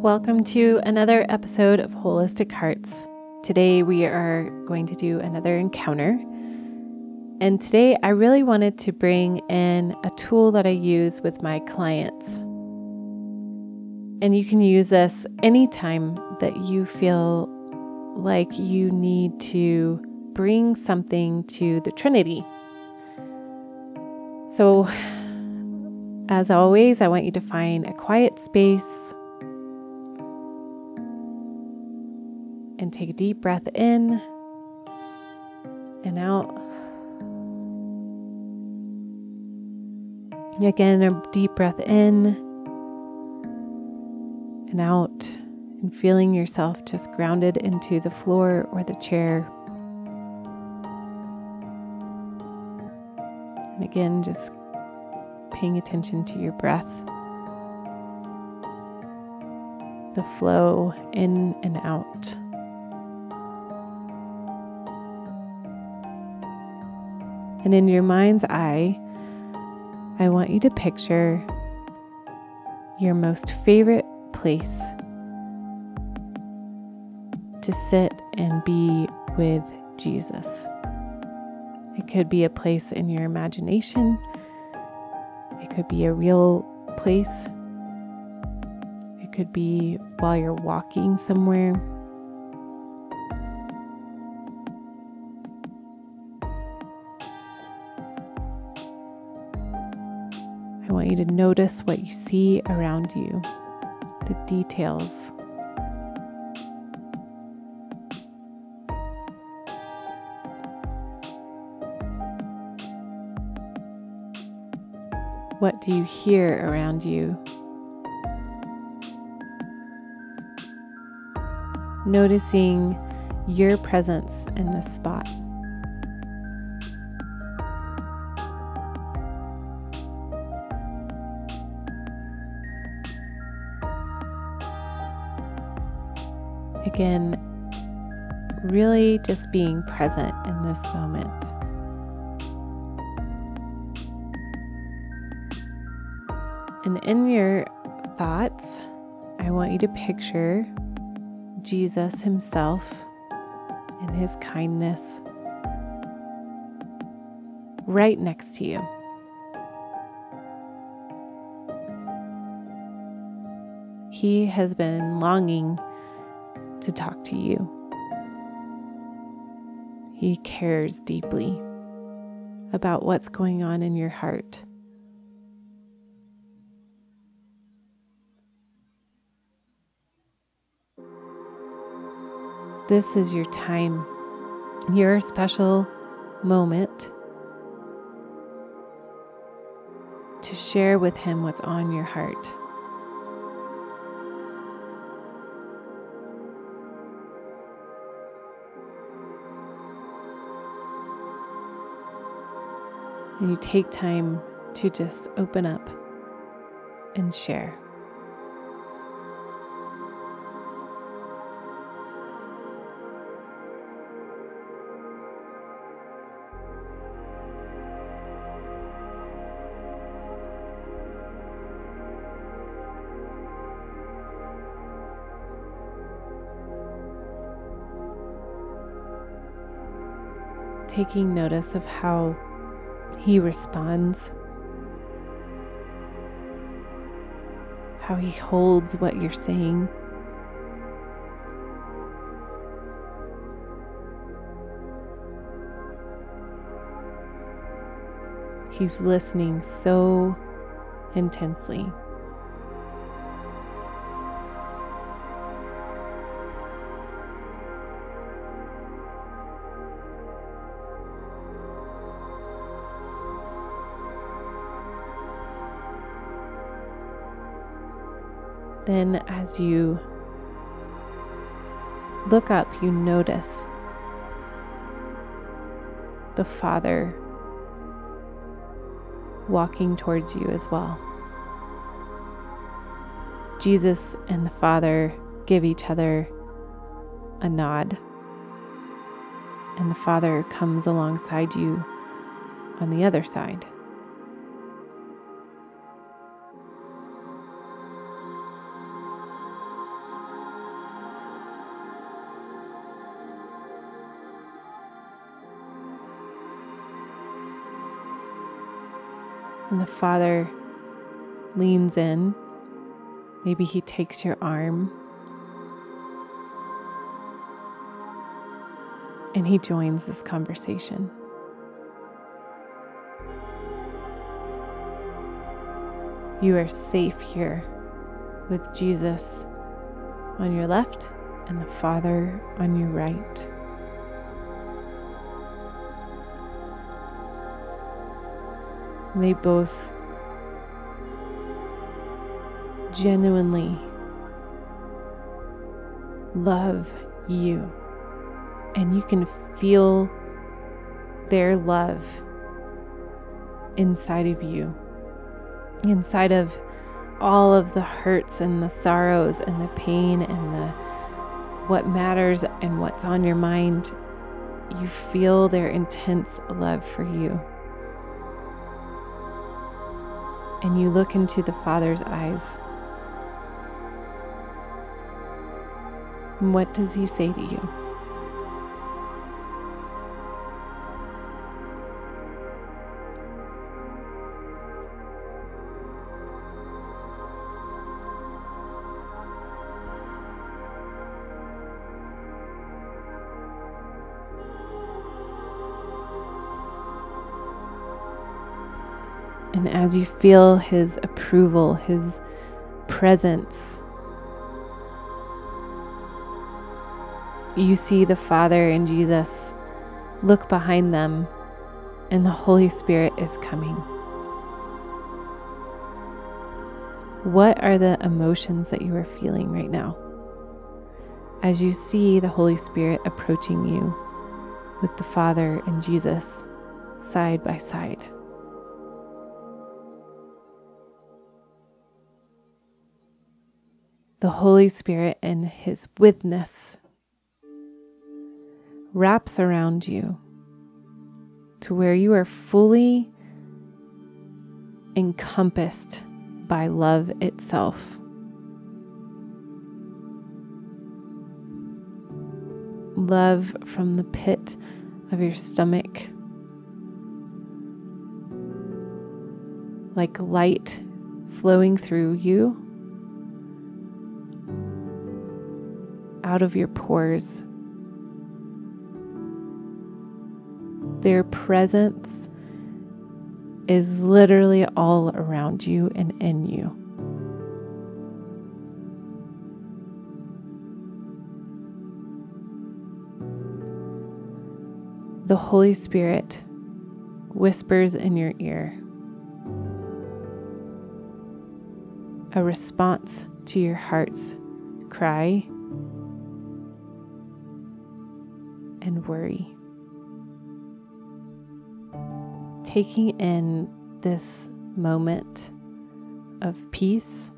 Welcome to another episode of Holistic Hearts. Today we are going to do another encounter. And today I really wanted to bring in a tool that I use with my clients. And you can use this anytime that you feel like you need to bring something to the Trinity. So, as always, I want you to find a quiet space and take a deep breath in and out. Again, a deep breath in and out, and feeling yourself just grounded into the floor or the chair. And again, just paying attention to your breath, the flow in and out. And in your mind's eye, I want you to picture your most favorite place to sit and be with Jesus. It could be a place in your imagination, it could be a real place, it could be while you're walking somewhere. Want you to notice what you see around you, the details. What do you hear around you? Noticing your presence in this spot. Again, really just being present in this moment. And in your thoughts, I want you to picture Jesus Himself and His kindness right next to you. He has been longing to talk to you. He cares deeply about what's going on in your heart. This is your time, your special moment to share with Him what's on your heart. And you take time to just open up and share. Taking notice of how he responds, how he holds what you're saying. He's listening so intensely. Then, as you look up, you notice the Father walking towards you as well. Jesus and the Father give each other a nod, and the Father comes alongside you on the other side. And the Father leans in. Maybe he takes your arm and he joins this conversation. You are safe here with Jesus on your left and the Father on your right. They both genuinely love you, and you can feel their love inside of you, inside of all of the hurts and the sorrows and the pain and the what matters and what's on your mind. You feel their intense love for you. And you look into the Father's eyes. what does he say to you? And as you feel His approval, His presence, you see the Father and Jesus look behind them, and the Holy Spirit is coming. What are the emotions that you are feeling right now? As you see the Holy Spirit approaching you with the Father and Jesus side by side. The Holy Spirit in His witness wraps around you to where you are fully encompassed by love itself. Love from the pit of your stomach, like light flowing through you out of your pores. Their presence is literally all around you and in you. The Holy Spirit whispers in your ear a response to your heart's cry worry. Taking in this moment of peace,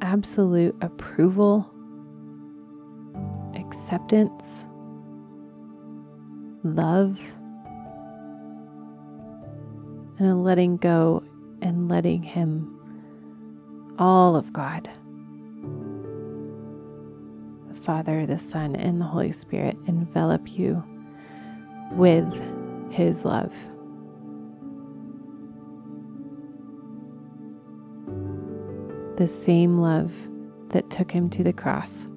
absolute approval, acceptance, love, and a letting go and letting Him, all of God. Father, the Son, and the Holy Spirit envelop you with His love. The same love that took Him to the cross.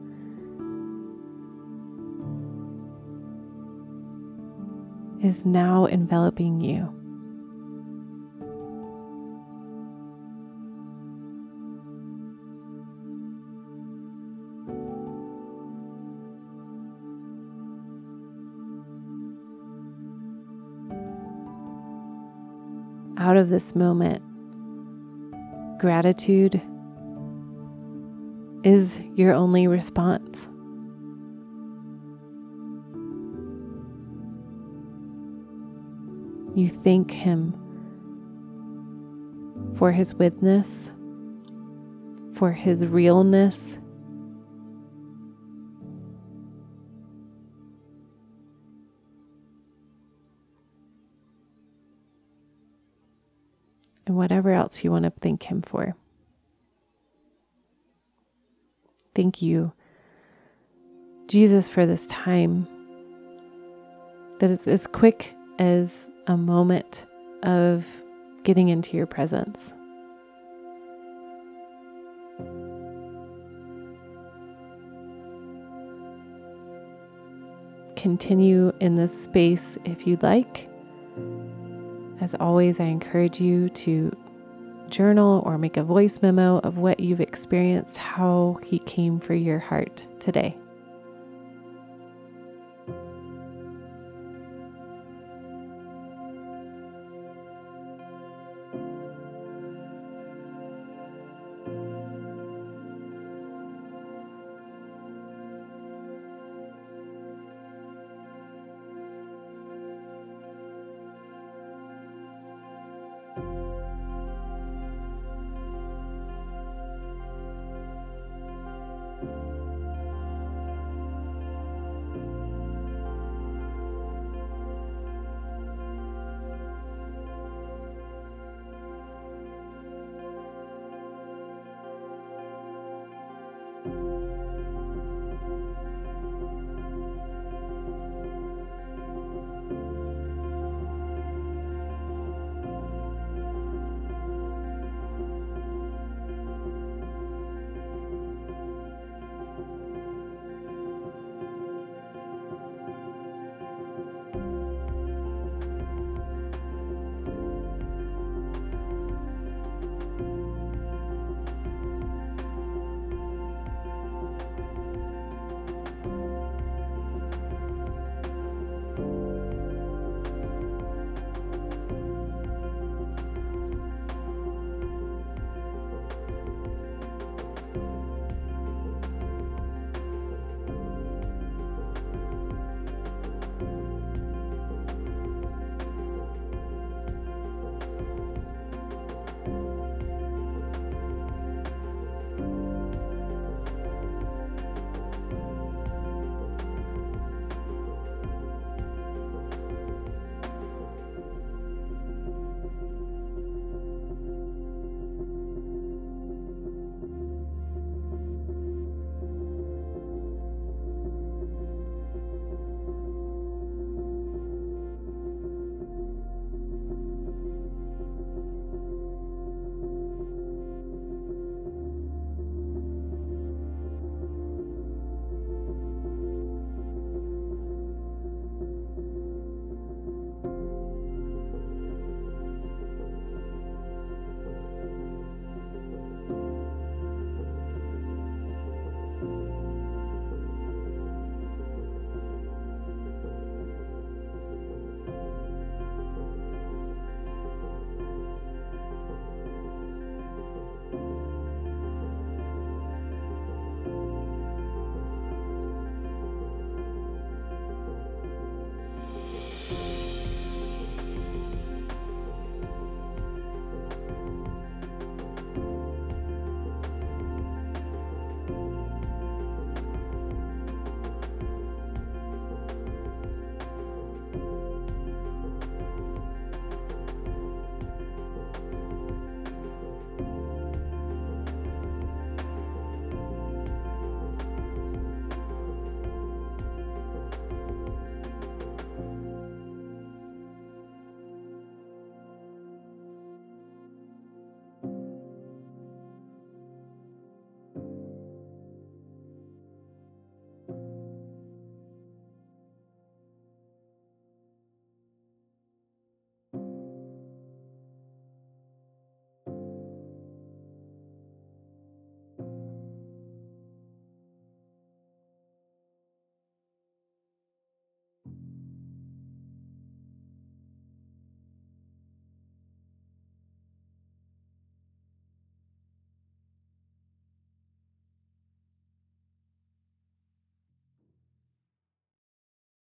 Is now enveloping you. Out of this moment, gratitude is your only response. You thank Him for His witness, for His realness, whatever else you want to thank Him for. Thank you, Jesus, for this time that is as quick as a moment of getting into your presence. Continue in this space if you'd like. As always, I encourage you to journal or make a voice memo of what you've experienced, how He came for your heart today.